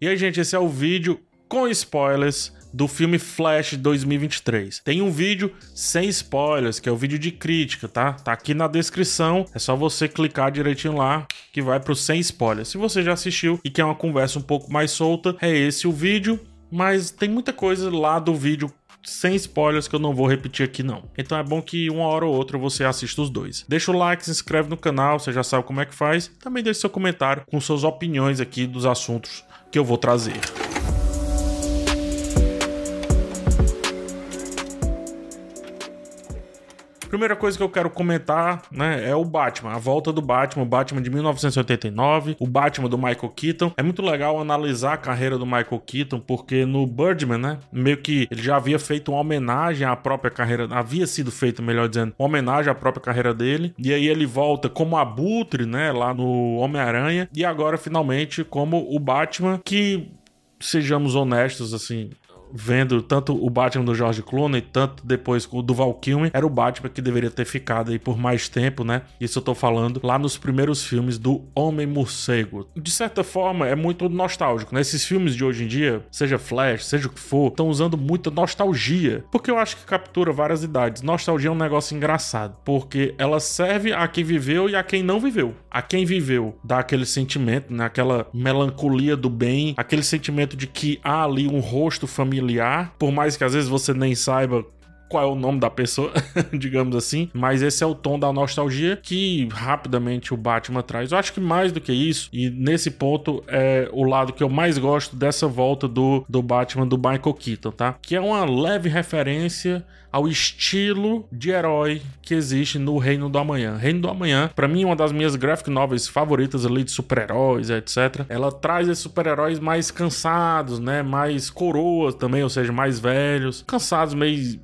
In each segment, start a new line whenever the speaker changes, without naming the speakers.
E aí, gente, esse é o vídeo com spoilers do filme Flash 2023. Tem um vídeo sem spoilers, que é o vídeo de crítica, tá? Tá aqui na descrição, é só você clicar direitinho lá que vai pro sem spoilers. Se você já assistiu e quer uma conversa um pouco mais solta, é esse o vídeo, mas tem muita coisa lá do vídeo sem spoilers que eu não vou repetir aqui não. Então é bom que uma hora ou outra você assista os dois. Deixa o like, se inscreve no canal, você já sabe como é que faz. Também deixe seu comentário com suas opiniões aqui dos assuntos que eu vou trazer. Primeira coisa que eu quero comentar, né, é o Batman, a volta do Batman, o Batman de 1989, o Batman do Michael Keaton. É muito legal analisar a carreira do Michael Keaton, porque no Birdman, né, meio que ele já havia feito uma homenagem à própria carreira, havia sido feito, melhor dizendo, uma homenagem à própria carreira dele. E aí ele volta como abutre, né, lá no Homem-Aranha, e agora finalmente como o Batman que sejamos honestos, assim, vendo tanto o Batman do George Clooney, tanto depois o do Val Kilmer, era o Batman que deveria ter ficado aí por mais tempo, né? Isso eu tô falando lá nos primeiros filmes do Homem-Morcego. De certa forma, é muito nostálgico, né? Esses filmes de hoje em dia, seja Flash, seja o que for, estão usando muita nostalgia, porque eu acho que captura várias idades. Nostalgia é um negócio engraçado, porque ela serve a quem viveu e a quem não viveu. A quem viveu dá aquele sentimento, né? Aquela melancolia do bem, aquele sentimento de que há ali um rosto familiar familiar, por mais que às vezes você nem saiba qual é o nome da pessoa, digamos assim, mas esse é o tom da nostalgia que rapidamente o Batman traz. Eu acho que mais do que isso, e nesse ponto é o lado que eu mais gosto dessa volta do, do Batman do Michael Keaton, tá? Que é uma leve referência ao estilo de herói que existe no Reino do Amanhã. Reino do Amanhã, para mim, é uma das minhas graphic novels favoritas ali de super-heróis, etc. Ela traz esses super-heróis mais cansados, né? Mais coroas também, ou seja, mais velhos, cansados, meio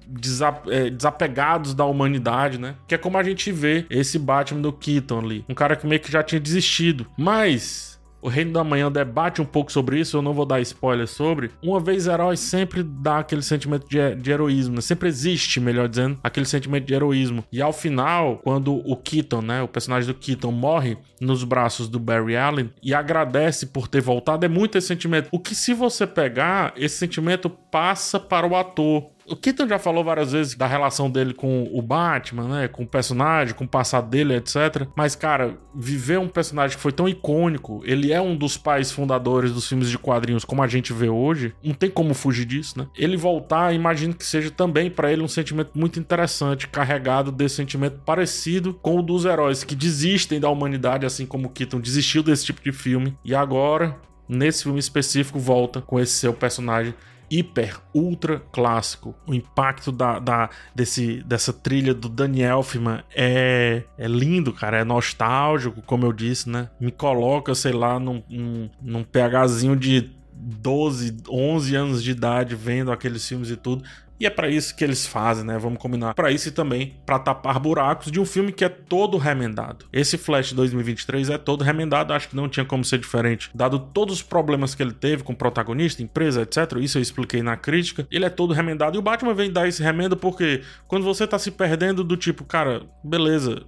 é, desapegados da humanidade, né? Que é como a gente vê esse Batman do Keaton ali. Um cara que meio que já tinha desistido. Mas o Reino da Manhã debate um pouco sobre isso, eu não vou dar spoiler sobre. Uma vez herói sempre dá aquele sentimento de, de heroísmo, né? sempre existe, melhor dizendo, aquele sentimento de heroísmo. E ao final, quando o Keaton, né, o personagem do Keaton morre nos braços do Barry Allen e agradece por ter voltado, é muito esse sentimento. O que se você pegar, esse sentimento passa para o ator o Keaton já falou várias vezes da relação dele com o Batman, né? Com o personagem, com o passado dele, etc. Mas, cara, viver um personagem que foi tão icônico, ele é um dos pais fundadores dos filmes de quadrinhos como a gente vê hoje, não tem como fugir disso, né? Ele voltar, imagino que seja também para ele um sentimento muito interessante, carregado desse sentimento parecido com o dos heróis que desistem da humanidade, assim como o Keaton desistiu desse tipo de filme e agora nesse filme específico volta com esse seu personagem hiper, ultra clássico. O impacto da, da, desse, dessa trilha do Danny Elfman é, é lindo, cara. É nostálgico, como eu disse, né? Me coloca, sei lá, num, num, num PHzinho de 12, 11 anos de idade vendo aqueles filmes e tudo. E é para isso que eles fazem, né? Vamos combinar. Para isso e também para tapar buracos de um filme que é todo remendado. Esse Flash 2023 é todo remendado, acho que não tinha como ser diferente, dado todos os problemas que ele teve com protagonista, empresa, etc. Isso eu expliquei na crítica. Ele é todo remendado e o Batman vem dar esse remendo porque quando você tá se perdendo do tipo, cara, beleza,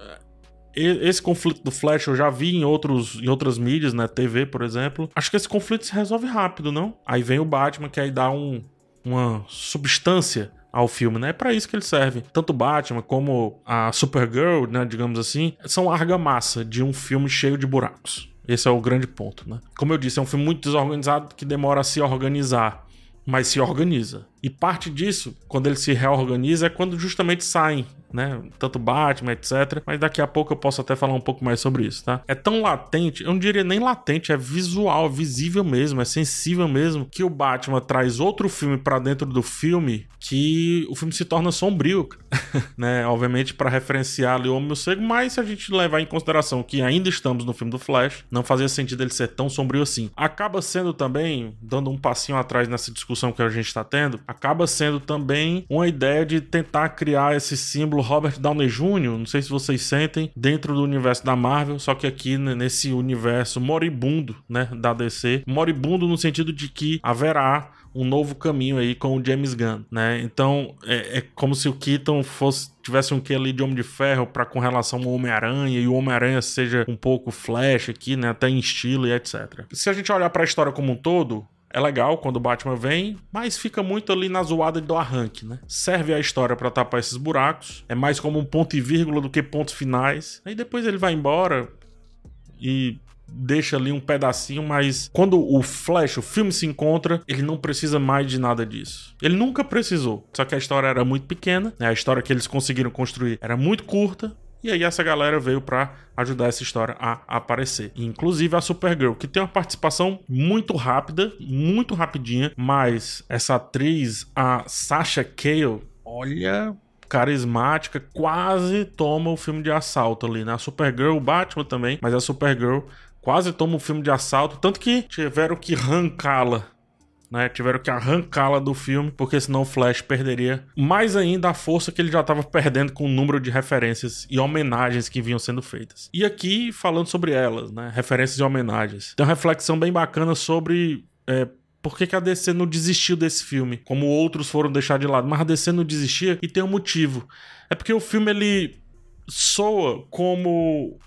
esse conflito do Flash eu já vi em, outros, em outras mídias, né? TV, por exemplo. Acho que esse conflito se resolve rápido, não? Aí vem o Batman, que aí dá um, uma substância ao filme, né? É para isso que ele serve. Tanto Batman como a Supergirl, né, digamos assim, são argamassa de um filme cheio de buracos. Esse é o grande ponto, né? Como eu disse, é um filme muito desorganizado que demora a se organizar, mas se organiza. E parte disso, quando ele se reorganiza, é quando justamente saem né? Tanto Batman, etc. Mas daqui a pouco eu posso até falar um pouco mais sobre isso, tá? É tão latente, eu não diria nem latente, é visual, visível mesmo, é sensível mesmo, que o Batman traz outro filme para dentro do filme que o filme se torna sombrio, né? Obviamente para referenciar ali o Homem Cego, mas se a gente levar em consideração que ainda estamos no filme do Flash, não fazia sentido ele ser tão sombrio assim. Acaba sendo também, dando um passinho atrás nessa discussão que a gente está tendo, acaba sendo também uma ideia de tentar criar esse símbolo Robert Downey Jr., não sei se vocês sentem, dentro do universo da Marvel, só que aqui nesse universo moribundo, né, da DC, moribundo no sentido de que haverá um novo caminho aí com o James Gunn, né? Então é, é como se o Keaton fosse tivesse um que ali de Homem de Ferro para com relação ao Homem-Aranha e o Homem-Aranha seja um pouco Flash aqui, né? Até em estilo e etc. Se a gente olhar para a história como um todo, é legal quando o Batman vem, mas fica muito ali na zoada do arranque, né? Serve a história para tapar esses buracos, é mais como um ponto e vírgula do que pontos finais. Aí depois ele vai embora e deixa ali um pedacinho, mas quando o Flash, o filme se encontra, ele não precisa mais de nada disso. Ele nunca precisou. Só que a história era muito pequena, né? A história que eles conseguiram construir era muito curta, e aí essa galera veio para ajudar essa história a aparecer. Inclusive a Supergirl, que tem uma participação muito rápida, muito rapidinha, mas essa atriz, a Sasha Cale, olha, carismática, quase toma o filme de assalto ali, né? A Supergirl, o Batman também, mas a Supergirl quase toma o filme de assalto, tanto que tiveram que arrancá-la né? Tiveram que arrancá-la do filme, porque senão o Flash perderia mais ainda a força que ele já estava perdendo com o número de referências e homenagens que vinham sendo feitas. E aqui, falando sobre elas, né? Referências e homenagens. Tem uma reflexão bem bacana sobre. É, por que, que, a DC não desistiu desse filme? Como outros foram deixar de lado. Mas a DC não desistia e tem um motivo. É porque o filme ele soa como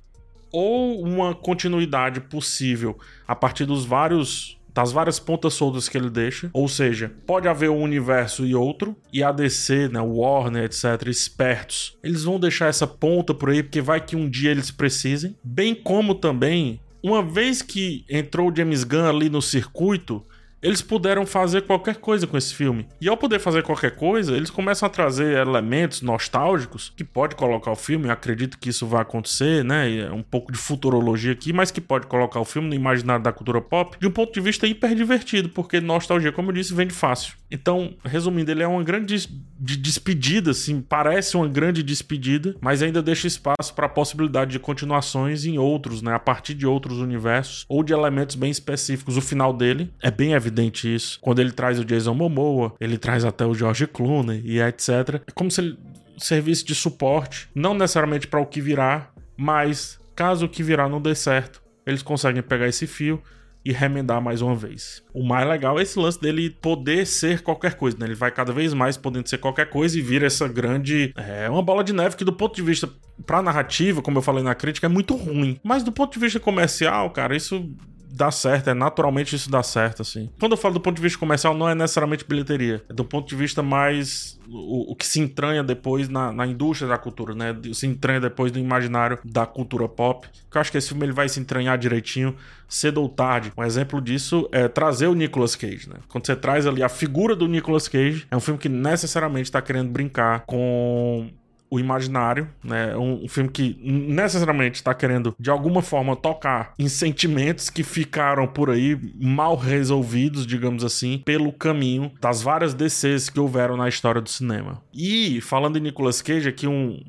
ou uma continuidade possível a partir dos vários das várias pontas soltas que ele deixa. Ou seja, pode haver um universo e outro, e a DC, né, Warner, etc., espertos, eles vão deixar essa ponta por aí, porque vai que um dia eles precisem. Bem como também, uma vez que entrou o James Gunn ali no circuito, eles puderam fazer qualquer coisa com esse filme. E ao poder fazer qualquer coisa, eles começam a trazer elementos nostálgicos que pode colocar o filme, eu acredito que isso vai acontecer, né? É um pouco de futurologia aqui, mas que pode colocar o filme no imaginário da cultura pop de um ponto de vista hiper divertido, porque nostalgia, como eu disse, vende fácil. Então, resumindo, ele é uma grande de despedida, assim, parece uma grande despedida, mas ainda deixa espaço para a possibilidade de continuações em outros, né? A partir de outros universos ou de elementos bem específicos. O final dele é bem evidente evidente isso. Quando ele traz o Jason Momoa, ele traz até o George Clooney e etc. É como se ele servisse de suporte, não necessariamente para o que virá, mas caso o que virá não dê certo, eles conseguem pegar esse fio e remendar mais uma vez. O mais legal é esse lance dele poder ser qualquer coisa, né? Ele vai cada vez mais podendo ser qualquer coisa e vira essa grande. É uma bola de neve que, do ponto de vista pra narrativa, como eu falei na crítica, é muito ruim. Mas do ponto de vista comercial, cara, isso dá certo, é naturalmente isso dá certo, assim. Quando eu falo do ponto de vista comercial, não é necessariamente bilheteria, é do ponto de vista mais o, o que se entranha depois na, na, indústria da cultura, né? Se entranha depois do imaginário da cultura pop. Que eu acho que esse filme ele vai se entranhar direitinho cedo ou tarde. Um exemplo disso é trazer o Nicolas Cage, né? Quando você traz ali a figura do Nicolas Cage, é um filme que necessariamente está querendo brincar com o imaginário, né? Um, um filme que necessariamente está querendo de alguma forma tocar em sentimentos que ficaram por aí mal resolvidos, digamos assim, pelo caminho das várias DCs que houveram na história do cinema. E falando em Nicolas Cage, aqui um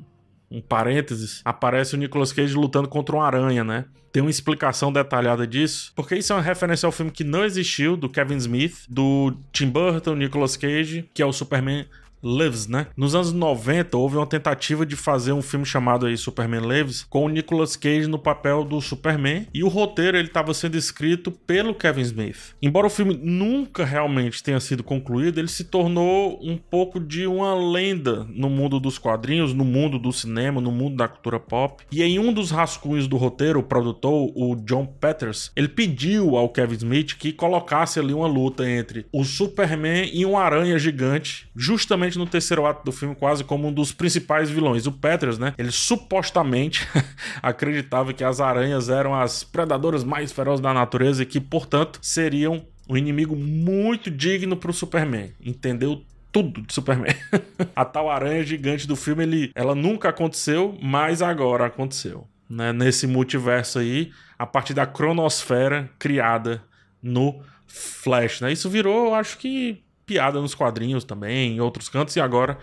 um parênteses, aparece o Nicolas Cage lutando contra uma aranha, né? Tem uma explicação detalhada disso, porque isso é uma referência ao filme que não existiu, do Kevin Smith, do Tim Burton, Nicolas Cage, que é o Superman Lives, né? Nos anos 90 houve uma tentativa de fazer um filme chamado aí Superman Lives com o Nicolas Cage no papel do Superman e o roteiro ele estava sendo escrito pelo Kevin Smith. Embora o filme nunca realmente tenha sido concluído, ele se tornou um pouco de uma lenda no mundo dos quadrinhos, no mundo do cinema, no mundo da cultura pop. E em um dos rascunhos do roteiro, o produtor, o John Peters, ele pediu ao Kevin Smith que colocasse ali uma luta entre o Superman e um aranha gigante, justamente no terceiro ato do filme quase como um dos principais vilões. O Peters, né? Ele supostamente acreditava que as aranhas eram as predadoras mais ferozes da natureza e que, portanto, seriam um inimigo muito digno para o Superman. Entendeu tudo de Superman. a tal aranha gigante do filme, ele, ela nunca aconteceu, mas agora aconteceu. Né? Nesse multiverso aí, a partir da cronosfera criada no Flash. Né? Isso virou, acho que, piada nos quadrinhos também, em outros cantos, e agora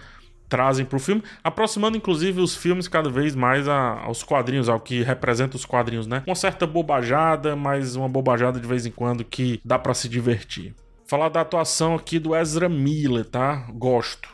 trazem para o filme, aproximando inclusive os filmes cada vez mais a, aos quadrinhos, ao que representa os quadrinhos, né? Uma certa bobajada, mas uma bobajada de vez em quando que dá para se divertir. Falar da atuação aqui do Ezra Miller, tá? Gosto.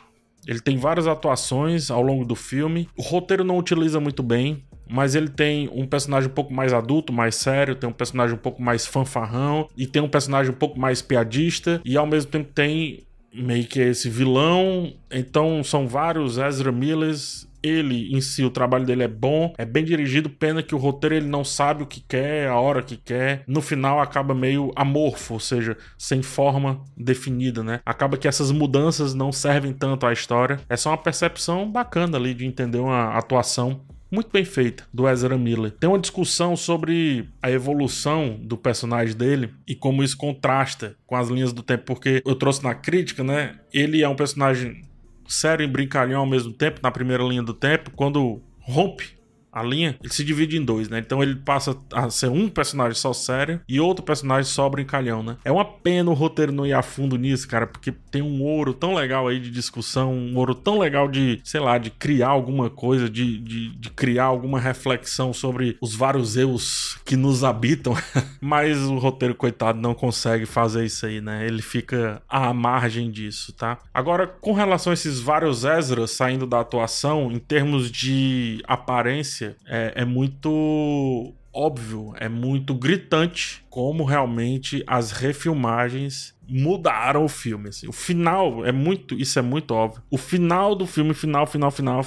Ele tem várias atuações ao longo do filme. O roteiro não utiliza muito bem, mas ele tem um personagem um pouco mais adulto, mais sério, tem um personagem um pouco mais fanfarrão e tem um personagem um pouco mais piadista e ao mesmo tempo tem meio que esse vilão. Então são vários Ezra Millers ele em si, o trabalho dele é bom, é bem dirigido, pena que o roteiro ele não sabe o que quer, a hora que quer. No final acaba meio amorfo, ou seja, sem forma definida, né? Acaba que essas mudanças não servem tanto à história. É só uma percepção bacana ali de entender uma atuação muito bem feita do Ezra Miller. Tem uma discussão sobre a evolução do personagem dele e como isso contrasta com as linhas do tempo, porque eu trouxe na crítica, né? Ele é um personagem sério e brincalhão ao mesmo tempo, na primeira linha do tempo, quando rompe a linha, ele se divide em dois, né? Então ele passa a ser um personagem só sério e outro personagem só brincalhão, né? É uma pena o roteiro não ir a fundo nisso, cara, porque tem um ouro tão legal aí de discussão, um ouro tão legal de, sei lá, de criar alguma coisa, de, de, de criar alguma reflexão sobre os vários eus que nos habitam, mas o roteiro, coitado, não consegue fazer isso aí, né? Ele fica à margem disso, tá? Agora, com relação a esses vários Ezras saindo da atuação, em termos de aparência, é, é muito óbvio, é muito gritante como realmente as refilmagens mudaram o filme. Assim. O final é muito, isso é muito óbvio. O final do filme, final, final, final,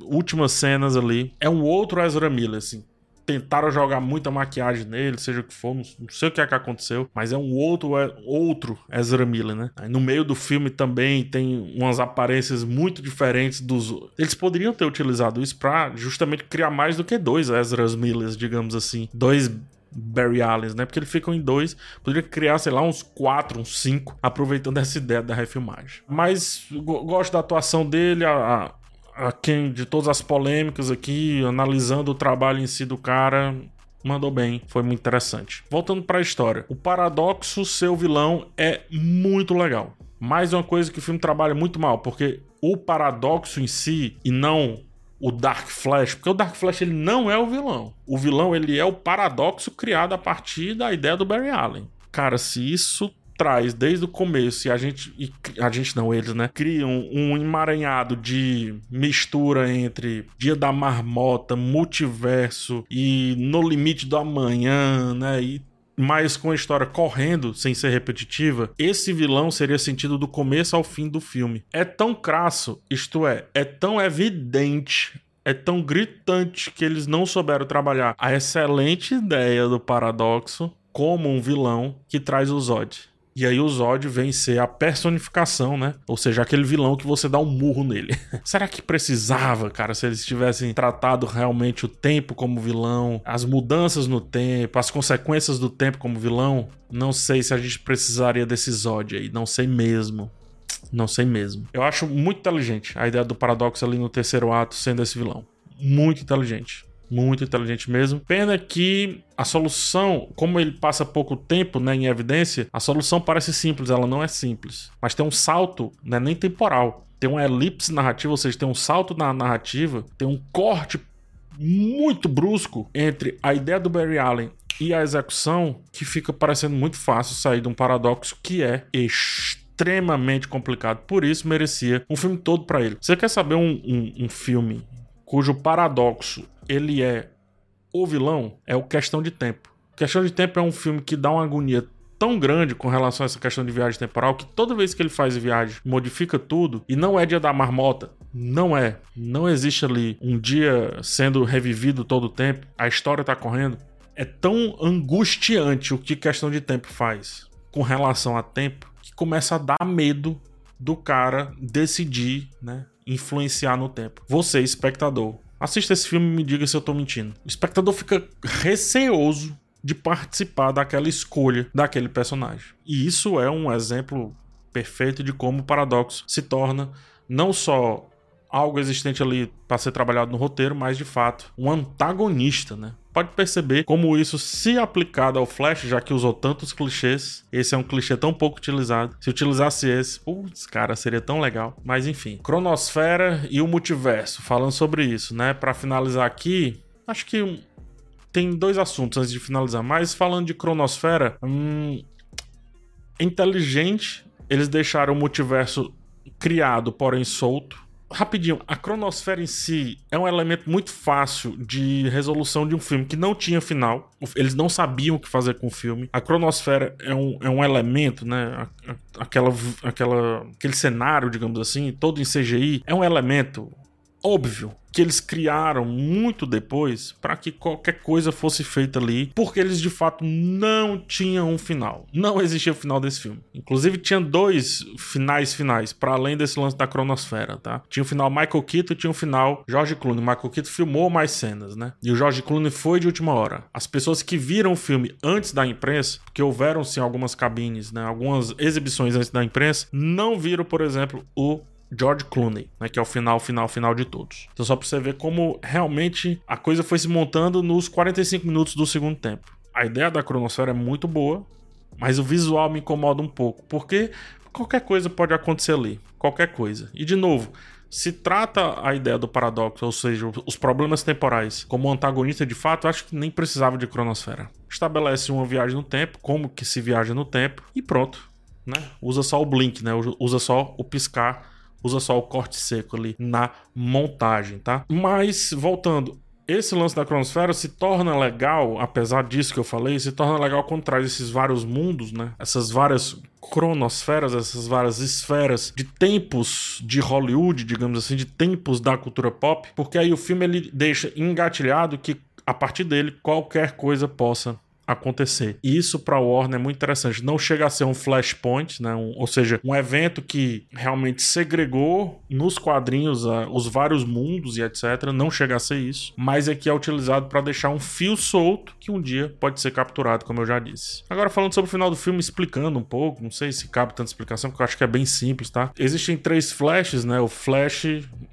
últimas cenas ali, é um outro Ezra Miller, assim tentaram jogar muita maquiagem nele, seja o que for, não, sei o que é que aconteceu, mas é um outro, é, outro Ezra Miller, né? Aí no meio do filme também tem umas aparências muito diferentes dos. Eles poderiam ter utilizado isso pra justamente criar mais do que dois Ezra Millers, digamos assim. Dois Barry Allen, né? Porque eles ficam em dois. Poderia criar, sei lá, uns quatro, uns cinco, aproveitando essa ideia da refilmagem. Mas gosto da atuação dele, a, a quem de todas as polêmicas aqui, analisando o trabalho em si do cara, mandou bem, foi muito interessante. Voltando para a história, o paradoxo seu vilão é muito legal. Mais uma coisa que o filme trabalha muito mal, porque o paradoxo em si e não o Dark Flash, porque o Dark Flash ele não é o vilão. O vilão ele é o paradoxo criado a partir da ideia do Barry Allen. Cara, se isso traz desde o começo e a gente, e a gente não, eles, né, criam um emaranhado de mistura entre Dia da Marmota, multiverso e No Limite do Amanhã, né, e mas com a história correndo, sem ser repetitiva, esse vilão seria sentido do começo ao fim do filme. É tão crasso, isto é, é tão evidente é tão gritante que eles não souberam trabalhar a excelente ideia do paradoxo como um vilão que traz o Zod. E aí o Zod vem ser a personificação, né? Ou seja, aquele vilão que você dá um murro nele. Será que precisava, cara, se eles tivessem tratado realmente o tempo como vilão, as mudanças no tempo, as consequências do tempo como vilão? Não sei se a gente precisaria desse Zod aí, não sei mesmo. Não sei mesmo. Eu acho muito inteligente a ideia do paradoxo ali no terceiro ato sendo esse vilão. Muito inteligente muito inteligente mesmo. Pena que a solução, como ele passa pouco tempo né, em evidência, a solução parece simples, ela não é simples. Mas tem um salto, né, nem temporal. Tem uma elipse narrativa, ou seja, tem um salto na narrativa, tem um corte muito brusco entre a ideia do Barry Allen e a execução que fica parecendo muito fácil sair de um paradoxo que é extremamente complicado. Por isso merecia um filme todo para ele. Você quer saber um, um, um filme cujo paradoxo ele é o vilão, é o Questão de Tempo. Questão de Tempo é um filme que dá uma agonia tão grande com relação a essa questão de viagem temporal que toda vez que ele faz viagem, modifica tudo e não é dia da marmota. Não é. Não existe ali um dia sendo revivido todo o tempo, a história tá correndo. É tão angustiante o que questão de tempo faz com relação a tempo que começa a dar medo do cara decidir, né, influenciar no tempo. Você, espectador, Assista esse filme e me diga se eu tô mentindo. O espectador fica receoso de participar daquela escolha daquele personagem. E isso é um exemplo perfeito de como o paradoxo se torna não só algo existente ali para ser trabalhado no roteiro, mas de fato um antagonista, né? Pode perceber como isso, se aplicado ao Flash, já que usou tantos clichês, esse é um clichê tão pouco utilizado. Se utilizasse esse, putz, cara, seria tão legal. Mas enfim, Cronosfera e o multiverso, falando sobre isso, né? Para finalizar aqui, acho que tem dois assuntos antes de finalizar, mas falando de Cronosfera, hum, inteligente, eles deixaram o multiverso criado, porém solto. Rapidinho, a cronosfera em si é um elemento muito fácil de resolução de um filme que não tinha final. Eles não sabiam o que fazer com o filme. A cronosfera é um, é um elemento, né? Aquela, aquela, aquele cenário, digamos assim, todo em CGI, é um elemento óbvio que eles criaram muito depois para que qualquer coisa fosse feita ali, porque eles de fato não tinham um final. Não existia o final desse filme. Inclusive tinha dois finais finais para além desse lance da cronosfera, tá? Tinha o final Michael Keaton tinha o final George Clooney. Michael Keaton filmou mais cenas, né? E o George Clooney foi de última hora. As pessoas que viram o filme antes da imprensa, porque houveram sim algumas cabines, né, algumas exibições antes da imprensa, não viram, por exemplo, o George Clooney, né, que é o final, final, final de todos. Então só pra você ver como realmente a coisa foi se montando nos 45 minutos do segundo tempo. A ideia da cronosfera é muito boa, mas o visual me incomoda um pouco, porque qualquer coisa pode acontecer ali, qualquer coisa. E de novo, se trata a ideia do paradoxo, ou seja, os problemas temporais, como antagonista de fato, acho que nem precisava de cronosfera. Estabelece uma viagem no tempo, como que se viaja no tempo, e pronto. Né? Usa só o blink, né? usa só o piscar usa só o corte seco ali na montagem, tá? Mas voltando, esse lance da cronosfera se torna legal, apesar disso que eu falei, se torna legal quando traz esses vários mundos, né? Essas várias cronosferas, essas várias esferas de tempos de Hollywood, digamos assim, de tempos da cultura pop, porque aí o filme ele deixa engatilhado que a partir dele qualquer coisa possa acontecer. E isso para Warner é muito interessante. Não chega a ser um flashpoint, né? Um, ou seja, um evento que realmente segregou nos quadrinhos uh, os vários mundos e etc. Não chega a ser isso, mas é que é utilizado para deixar um fio solto que um dia pode ser capturado, como eu já disse. Agora falando sobre o final do filme, explicando um pouco, não sei se cabe tanta explicação, porque eu acho que é bem simples, tá? Existem três flashes, né? O flash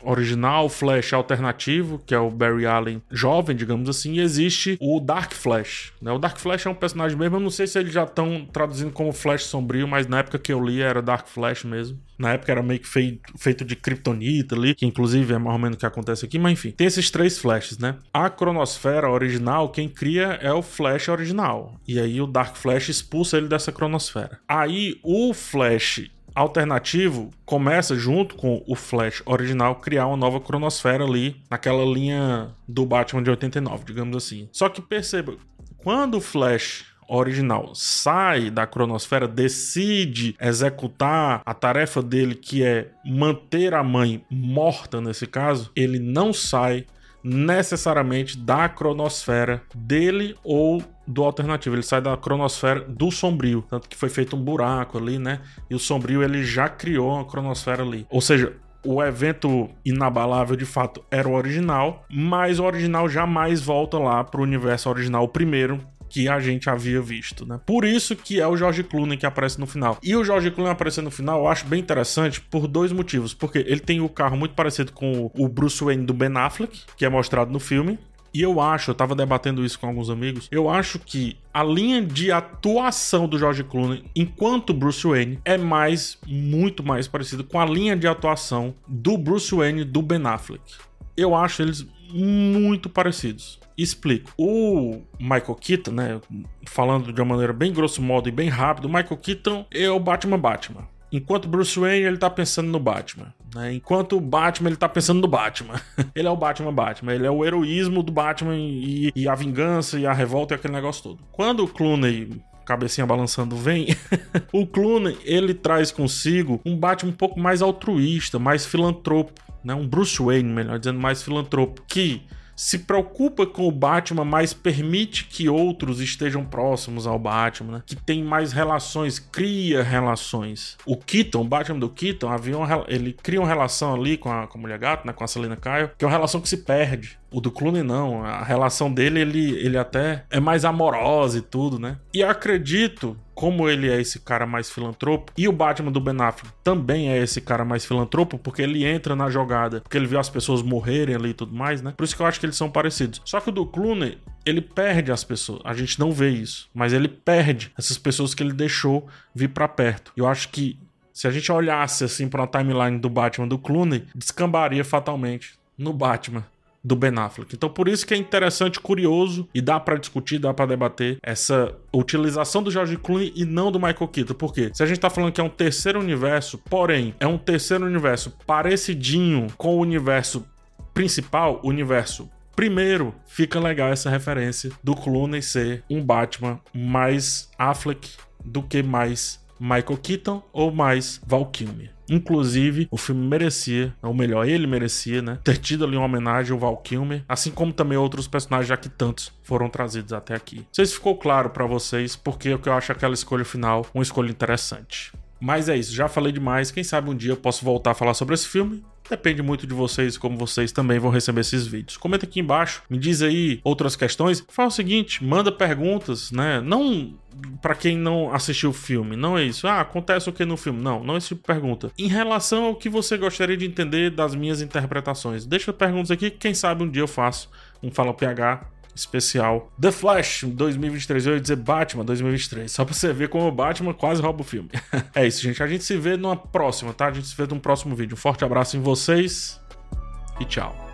original, o flash alternativo, que é o Barry Allen jovem, digamos assim, e existe o Dark Flash, né? O Dark Flash é um personagem mesmo. Eu não sei se eles já estão traduzindo como Flash sombrio, mas na época que eu li era Dark Flash mesmo. Na época era meio que feito, feito de kryptonita ali, que inclusive é mais ou menos o que acontece aqui, mas enfim. Tem esses três flashes, né? A cronosfera original, quem cria é o Flash original. E aí o Dark Flash expulsa ele dessa cronosfera. Aí o Flash alternativo começa junto com o Flash original criar uma nova cronosfera ali naquela linha do Batman de 89, digamos assim. Só que perceba, quando o Flash original sai da cronosfera, decide executar a tarefa dele, que é manter a mãe morta nesse caso, ele não sai necessariamente da cronosfera dele ou do alternativo. Ele sai da cronosfera do sombrio, tanto que foi feito um buraco ali, né? E o sombrio ele já criou uma cronosfera ali. Ou seja, o evento inabalável de fato era o original, mas o original jamais volta lá pro universo original primeiro, que a gente havia visto, né? Por isso que é o George Clooney que aparece no final. E o George Clooney aparecer no final eu acho bem interessante por dois motivos. Porque ele tem o carro muito parecido com o Bruce Wayne do Ben Affleck, que é mostrado no filme. E eu acho, eu tava debatendo isso com alguns amigos, eu acho que a linha de atuação do George Clooney enquanto Bruce Wayne é mais, muito mais parecido com a linha de atuação do Bruce Wayne do Ben Affleck. Eu acho eles muito parecidos. Explico. O Michael Keaton, né, falando de uma maneira bem grosso modo e bem rápido, o Michael Keaton é o Batman Batman. Enquanto Bruce Wayne ele tá pensando no Batman. Né? Enquanto o Batman ele tá pensando no Batman. ele é o Batman Batman. Ele é o heroísmo do Batman e, e a vingança e a revolta e aquele negócio todo. Quando o Clooney cabecinha balançando vem, o Clooney ele traz consigo um Batman um pouco mais altruísta, mais filantropo, né? Um Bruce Wayne, melhor dizendo, mais filantropo, que se preocupa com o Batman, mas permite que outros estejam próximos ao Batman, né? que tem mais relações, cria relações. O Keaton, o Batman do Keaton, havia uma, ele cria uma relação ali com a, com a Mulher Gato, né? com a Selena Kyle, que é uma relação que se perde. O do Clooney não, a relação dele, ele, ele até é mais amorosa e tudo, né? E acredito, como ele é esse cara mais filantropo, e o Batman do Ben Affleck também é esse cara mais filantropo, porque ele entra na jogada, porque ele viu as pessoas morrerem ali e tudo mais, né? Por isso que eu acho que eles são parecidos. Só que o do Clooney, ele perde as pessoas. A gente não vê isso, mas ele perde essas pessoas que ele deixou vir para perto. Eu acho que se a gente olhasse assim para a timeline do Batman do Clooney, descambaria fatalmente no Batman do Ben Affleck. Então por isso que é interessante, curioso e dá para discutir, dá para debater essa utilização do George Clooney e não do Michael Keaton. Por quê? Se a gente tá falando que é um terceiro universo, porém é um terceiro universo parecidinho com o universo principal, o universo Primeiro, fica legal essa referência do Clooney ser um Batman mais Affleck do que mais Michael Keaton ou mais Val Kilmer. Inclusive, o filme merecia, ou melhor, ele merecia, né? Ter tido ali uma homenagem ao Val Kilmer, assim como também outros personagens, já que tantos foram trazidos até aqui. Não sei se ficou claro para vocês, porque eu acho aquela escolha final uma escolha interessante. Mas é isso, já falei demais. Quem sabe um dia eu posso voltar a falar sobre esse filme. Depende muito de vocês, como vocês também vão receber esses vídeos. Comenta aqui embaixo, me diz aí outras questões. Fala o seguinte, manda perguntas, né? Não para quem não assistiu o filme, não é isso. Ah, acontece o que no filme? Não, não é esse tipo de pergunta. Em relação ao que você gostaria de entender das minhas interpretações, deixa perguntas aqui, quem sabe um dia eu faço um Fala PH especial The Flash 2023. Eu ia dizer Batman 2023. Só pra você ver como o Batman quase rouba o filme. é isso, gente. A gente se vê numa próxima, tá? A gente se vê num próximo vídeo. Um forte abraço em vocês e tchau.